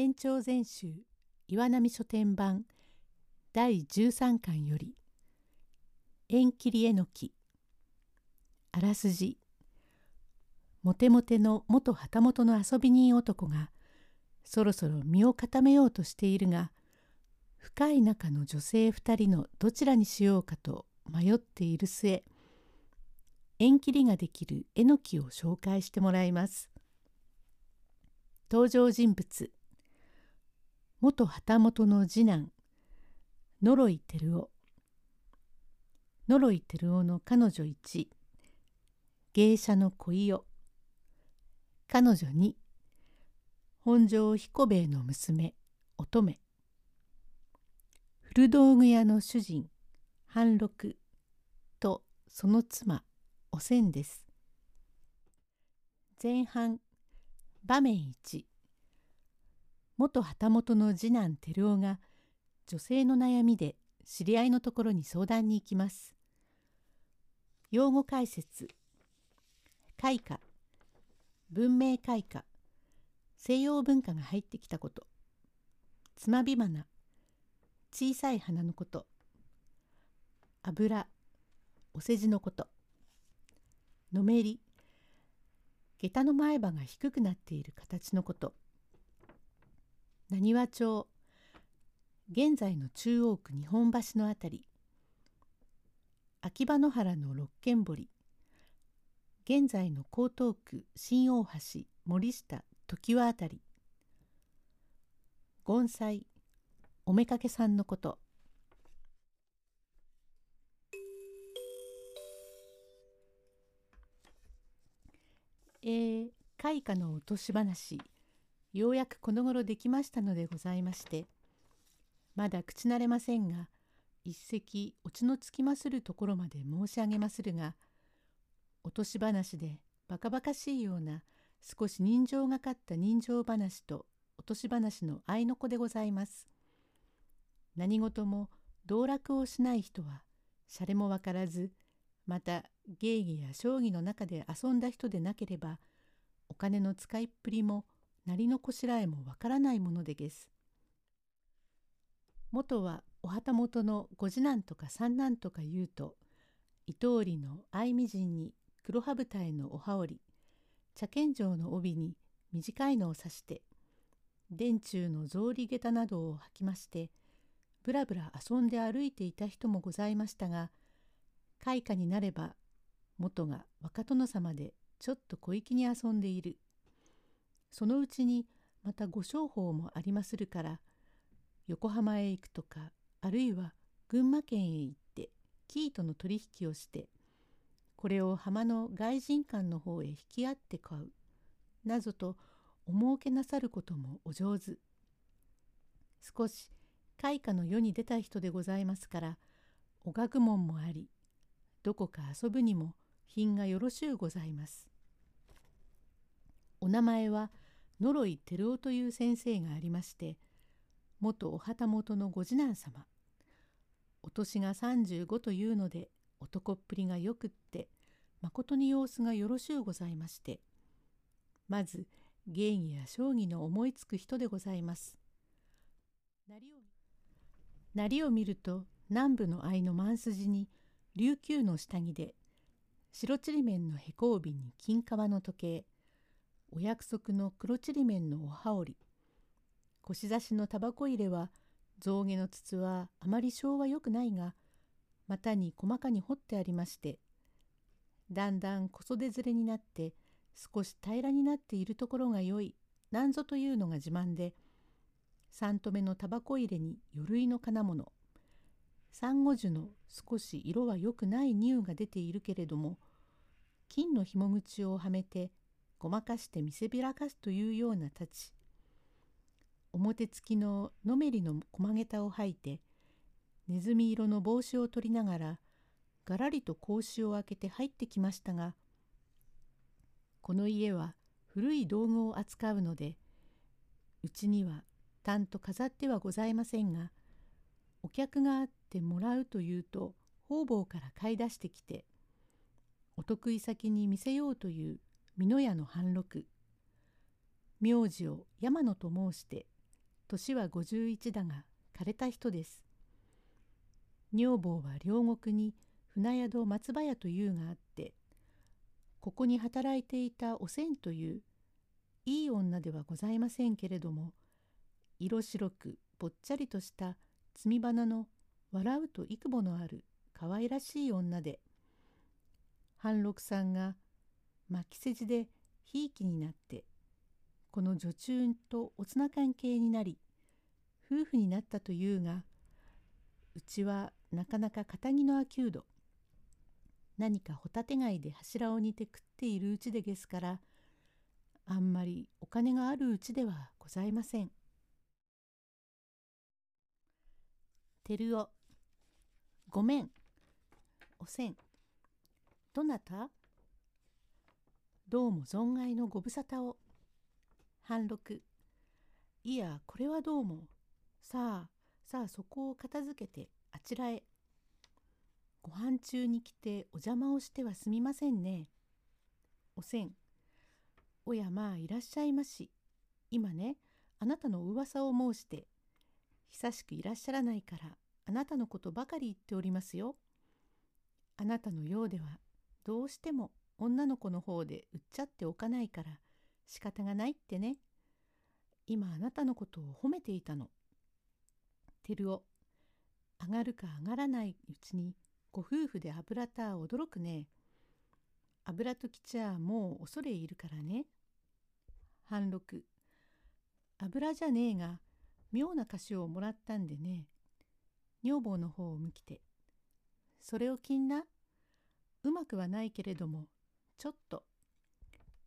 延長全集岩波書店版第13巻より縁切りえのきあらすじモテモテの元旗本の遊び人男がそろそろ身を固めようとしているが深い仲の女性2人のどちらにしようかと迷っている末縁切りができるえのきを紹介してもらいます。登場人物元旗本の次男野呂井照夫野呂井照夫の彼女1芸者の恋代彼女2本庄彦兵衛の娘乙女。古道具屋の主人半六とその妻おせんです。前半場面1元旗本の次男照夫が女性の悩みで知り合いのところに相談に行きます。用語解説。開花。文明開花。西洋文化が入ってきたこと。つまび花。小さい花のこと。油。お世辞のこと。のめり。下駄の前歯が低くなっている形のこと。浪速町現在の中央区日本橋の辺り。秋葉原の六軒堀。現在の江東区新大橋森下常盤辺り。盆栽おめかけさんのこと。えー、開花の落とし話。ようやくこの頃できましたのでございましてまだ口慣れませんが一石オチのつきまするところまで申し上げまするが落とし話でバカバカしいような少し人情がかった人情話と落とし話の合いの子でございます。何事も道楽をしない人はシャレもわからずまた芸妓や将棋の中で遊んだ人でなければお金の使いっぷりもなりのこしらえもわからないものでげす。元はお旗本のご次男とか三男とか言うと伊藤里の相美人に黒羽舞台のお羽織茶剣城の帯に短いのを刺して電柱の草履下駄などを履きましてぶらぶら遊んで歩いていた人もございましたが開花になれば元が若殿様でちょっと小粋に遊んでいる。そのうちにまたご商法もありまするから横浜へ行くとかあるいは群馬県へ行って生糸の取引をしてこれを浜の外人館の方へ引き合って買うなぞとお儲けなさることもお上手。少し開花の世に出た人でございますからお学問もありどこか遊ぶにも品がよろしゅうございます。お名前は野呂井照夫という先生がありまして元お旗本のご次男様お年が35というので男っぷりがよくってまことに様子がよろしゅうございましてまず芸妓や将棋の思いつく人でございます。なりを見ると南部の愛の満筋に琉球の下着で白ちりめんのへこ帯に金皮の時計お約束の黒ちりめんのお羽織。腰差しのタバコ入れは象牙の筒はあまり昭和よくないが股に細かに彫ってありましてだんだん小袖ずれになって少し平らになっているところがよいなんぞというのが自慢で三留めのタバコ入れに鎧の金物。サンゴ樹の少し色は良くない乳が出ているけれども金の紐口をはめてごまかして見せびらかすというような太刀。表付きののめりの駒げたを履いてネズミ色の帽子を取りながらがらりと格子を開けて入ってきましたがこの家は古い道具を扱うのでうちにはたんと飾ってはございませんがお客があってもらうというと方々から買い出してきてお得意先に見せようという美濃屋の半六名字を山野と申して年は51だが枯れた人です。女房は両国に船宿松葉屋というがあってここに働いていたおせんといういい女ではございませんけれども色白くぽっちゃりとした摘み花の笑うと幾母のある可愛らしい女で半六さんが巻き筋でひいきになってこの女中とおつな関係になり夫婦になったというがうちはなかなか堅気の秋うど何かホタテ貝で柱を煮て食っているうちでですからあんまりお金があるうちではございません。照夫ごめんおせんどなた？どうも存外のご無沙汰を。半六。いやこれはどうも。さあさあそこを片付けてあちらへ。ご飯中に来てお邪魔をしてはすみませんね。おせん。おやまあいらっしゃいまし。今ねあなたの噂を申して久しくいらっしゃらないからあなたのことばかり言っておりますよ。あなたのようではどうしても女の子の方で売っちゃっておかないから仕方がないってね。今あなたのことを褒めていたの。照夫上がるか上がらないうちにご夫婦で油た驚くね。油ときちゃもう恐れいるからね。半六。油じゃねえが妙な菓子をもらったんでね。女房の方を向きて。それを金な。うまくはないけれどもちょっと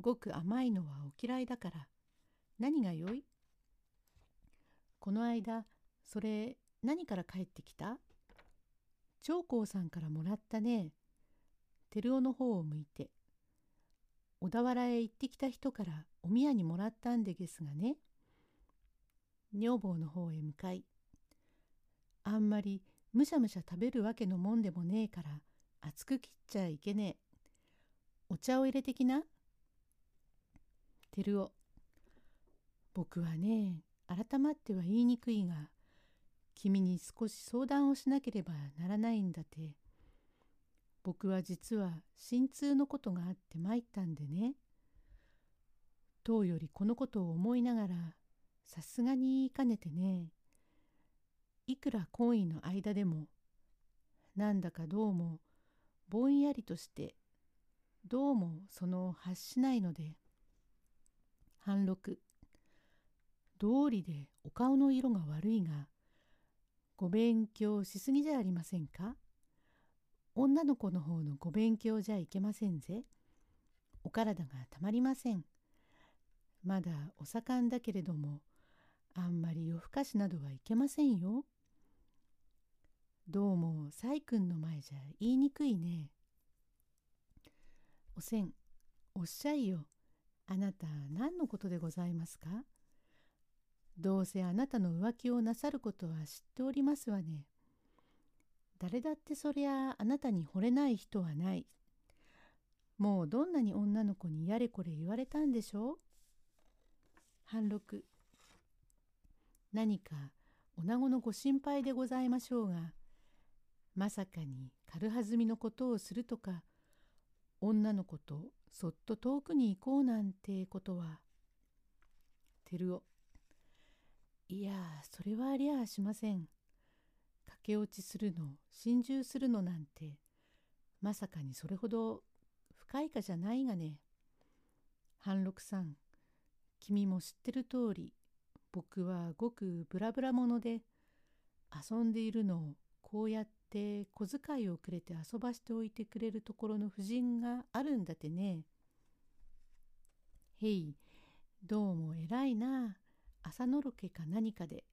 ごく甘いのはお嫌いだから何がよい？この間それ何から帰ってきた？長江さんからもらったね。照夫の方を向いて。小田原へ行ってきた人からお宮にもらったんでげすがね。女房の方へ向かい。あんまりむしゃむしゃ食べるわけのもんでもねえから熱く切っちゃいけねえ。お茶を入れてきな。照夫。僕はね、改まっては言いにくいが、君に少し相談をしなければならないんだて。僕は実は心痛のことがあって参ったんでね。当よりこのことを思いながらさすがに言いかねてね。いくら懇意の間でもなんだかどうもぼんやりとしてどうもその発しないので半六道理でお顔の色が悪いがご勉強しすぎじゃありませんか？女の子の方のご勉強じゃいけませんぜ。お体がたまりません。まだお盛んだけれども、あんまり夜更かしなどはいけませんよ。どうも、細君の前じゃ言いにくいね。おせん、おっしゃいよ。あなた何のことでございますか？どうせあなたの浮気をなさることは知っておりますわね。誰だってそりゃあなたに惚れない人はない。もうどんなに女の子にやれこれ言われたんでしょう？半六。何か女子のご心配でございましょうが、まさかに軽はずみのことをするとか、女の子とそっと遠くに行こうなんてことは。照夫。いやそれはありゃあしません。駆け落ちするの心中するのなんてまさかにそれほど深いかじゃないがね。半六さん君も知ってる通り僕はごくブラブラ者で遊んでいるのをこうやって小遣いをくれて遊ばしておいてくれるところの婦人があるんだってね。へいどうも偉いな。朝のろけか何かで。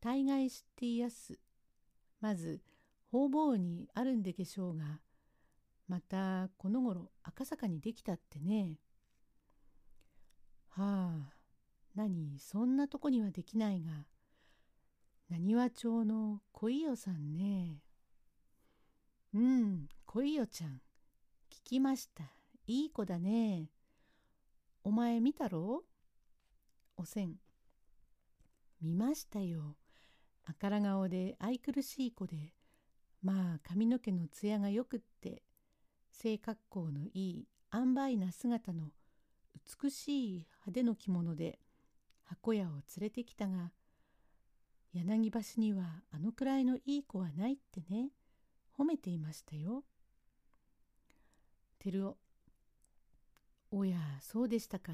大概知っていやす。まず方々にあるんでけしょうがまたこの頃赤坂にできたってね。はあ何そんなとこにはできないが。何は町の小伊さんね。うん小伊ちゃん。聞きました。いい子だね。お前見たろ？おせん。見ましたよ。あから顔で愛くるしい子で、まあ髪の毛の艶がよくって、性格好のいい塩梅な姿の美しい派手の着物で箱屋を連れてきたが、柳橋にはあのくらいのいい子はないってね、褒めていましたよ。照夫、おや、そうでしたか。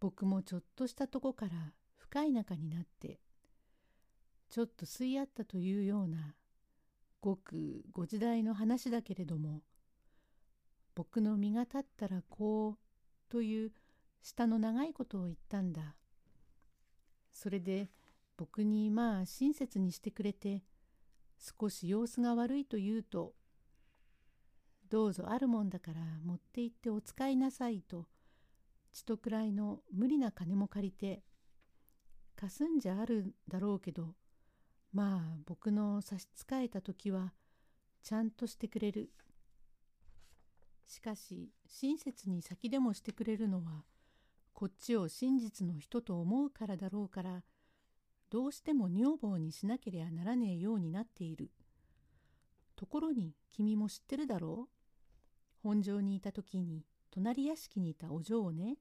僕もちょっとしたとこから深い仲になって、ちょっと吸い合ったというような、ごくご時代の話だけれども、僕の身が立ったらこうという下の長いことを言ったんだ。それで僕にまあ親切にしてくれて少し様子が悪いと言うと「どうぞあるもんだから持って行ってお使いなさい」とちとくらいの無理な金も借りて貸すんじゃあるだろうけどまあ僕の差し支えた時はちゃんとしてくれる。しかし親切に先でもしてくれるのはこっちを真実の人と思うからだろうからどうしても女房にしなけりゃならねえようになっている。ところに君も知ってるだろう？本庄にいた時に隣屋敷にいたお嬢をね。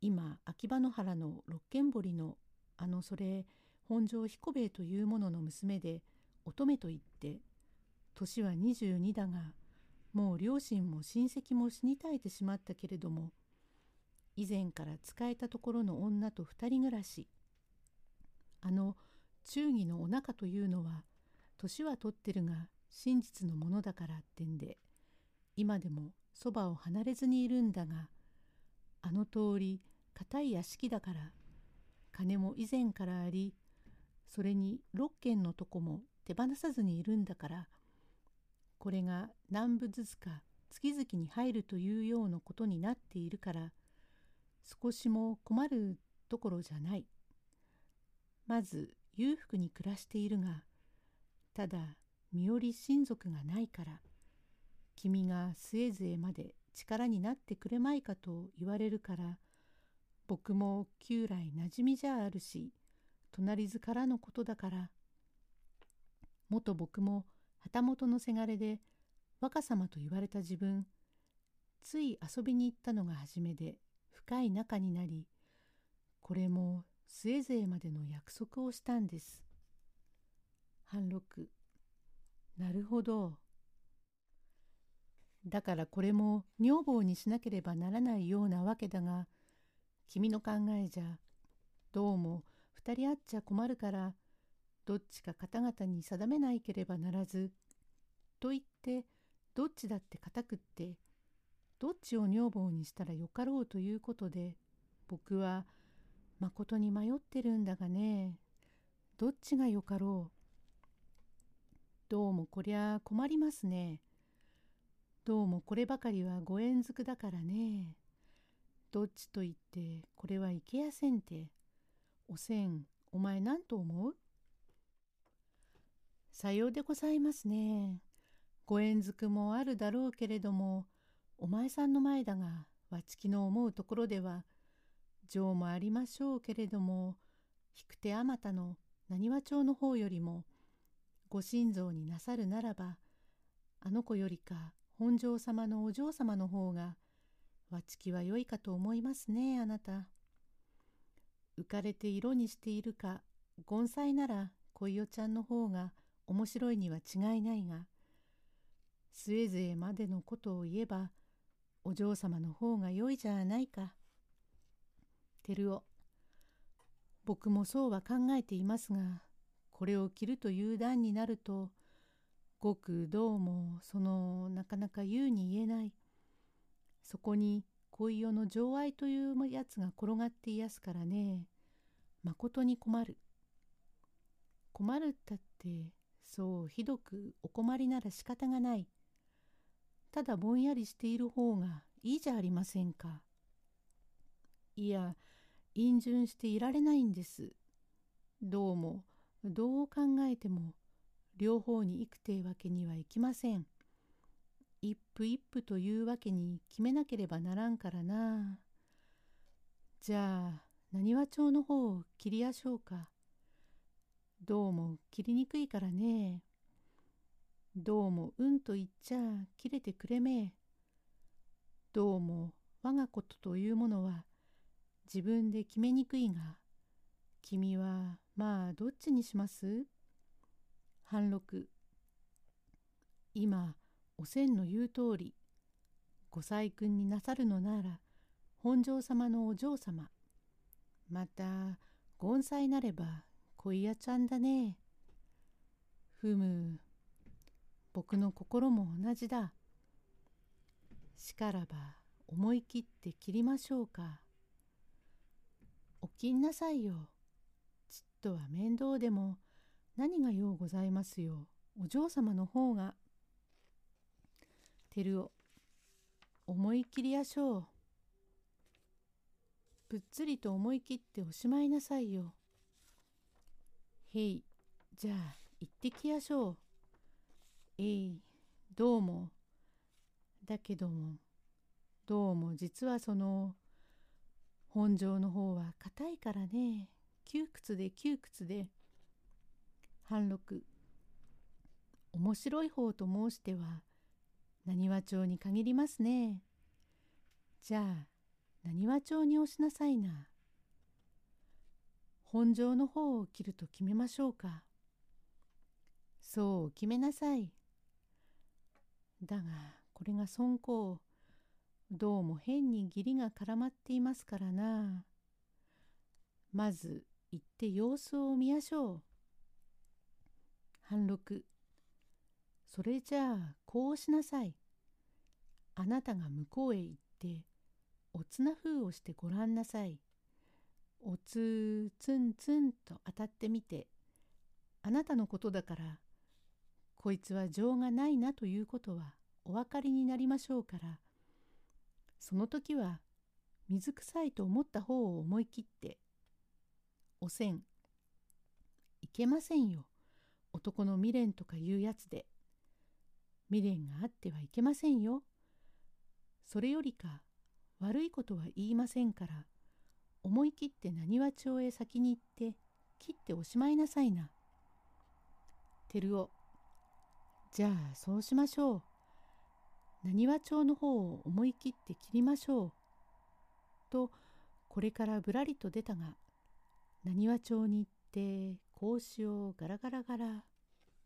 今秋葉原の六軒堀のあのそれ本庄彦兵衛というものの娘で乙女と言って年は22だがもう両親も親戚も死に絶えてしまったけれども以前から使えたところの女と二人暮らし。あの忠義のお腹というのは年は取ってるが真実のものだからってんで今でもそばを離れずにいるんだがあの通り固い屋敷だから金も以前からありそれに六軒のとこも手放さずにいるんだからこれが何部ずつか月々に入るというようなことになっているから少しも困るところじゃない。まず裕福に暮らしているがただ身寄り親族がないから君が末々まで力になってくれまいかと言われるから僕も旧来なじみじゃあるし隣図からのことだから元僕も旗本のせがれで若様と言われた自分つい遊びに行ったのが初めで深い仲になりこれも末々までの約束をしたんです。半六なるほど。だからこれも女房にしなければならないようなわけだが君の考えじゃどうも二人あっちゃ困るからどっちか方々に定めないければならずと言ってどっちだって固くってどっちを女房にしたらよかろうということで僕はまことに迷ってるんだがね。どっちがよかろう。どうもこりゃ困りますね。どうもこればかりはご縁づくだからね。どっちと言ってこれはいけやせんて。おせんお前何と思う？さようでございますね。ご縁づくもあるだろうけれども、お前さんの前だが、わちきの思うところでは、情もありましょうけれども、引く手あまたの何和町の方よりも、ご心臓になさるならば、あの子よりか本庄様のお嬢様の方が、わちきは良いかと思いますね、あなた。浮かれて色にしているか、盆栽なら恋代ちゃんの方が、面白いには違いないが末々までのことを言えばお嬢様の方が良いじゃないか。照夫僕もそうは考えていますがこれを着るという段になるとごくどうもそのなかなか言うに言えないそこに恋世の情愛というやつが転がっていやすからねまことに困る困るったってそうひどくお困りなら仕方がない。ただぼんやりしている方がいいじゃありませんか。いや、陰順していられないんです。どうも、どう考えても、両方に行くてわけにはいきません。一夫一夫というわけに決めなければならんからな。じゃあ、何輪町の方を切りやしょうか。どうも切りにくいからね。どうもうんと言っちゃ切れてくれめえ。どうも我がことというものは自分で決めにくいが、君はまあどっちにします？半六。今、おせんの言う通り、ご細君になさるのなら、本庄様のお嬢様。また、盆栽なれば、恋屋ちゃんだね。ふむ、僕の心も同じだ。しからば、思い切って切りましょうか。おきんなさいよ。ちっとは面倒でも、何がようございますよ。お嬢様の方が。照夫思い切りやしょう。ぷっつりと思い切っておしまいなさいよ。へい、じゃあ行ってきやしょう。えい、どうも。だけども、どうも実はその、本庄の方は硬いからね、窮屈で窮屈で。半六、面白い方と申しては、何輪町に限りますね。じゃあ、何輪町に押しなさいな。本庄の方を切ると決めましょうか。そう決めなさい。だが、これが尊公。どうも変に義理が絡まっていますからな。まず行って様子を見やしょう。半六。それじゃあこうしなさい。あなたが向こうへ行っておつな風をしてごらんなさい。おつつんつんと当たってみてあなたのことだからこいつは情がないなということはお分かりになりましょうからその時は水臭いと思った方を思い切って「おせんいけませんよ男の未練とかいうやつで未練があってはいけませんよ。それよりか悪いことは言いませんから思い切って何輪町へ先に行って切っておしまいなさいな。照夫じゃあそうしましょう。なにわ町の方を思い切って切りましょう。とこれからぶらりと出たがなにわ町に行って格子をガラガラガラ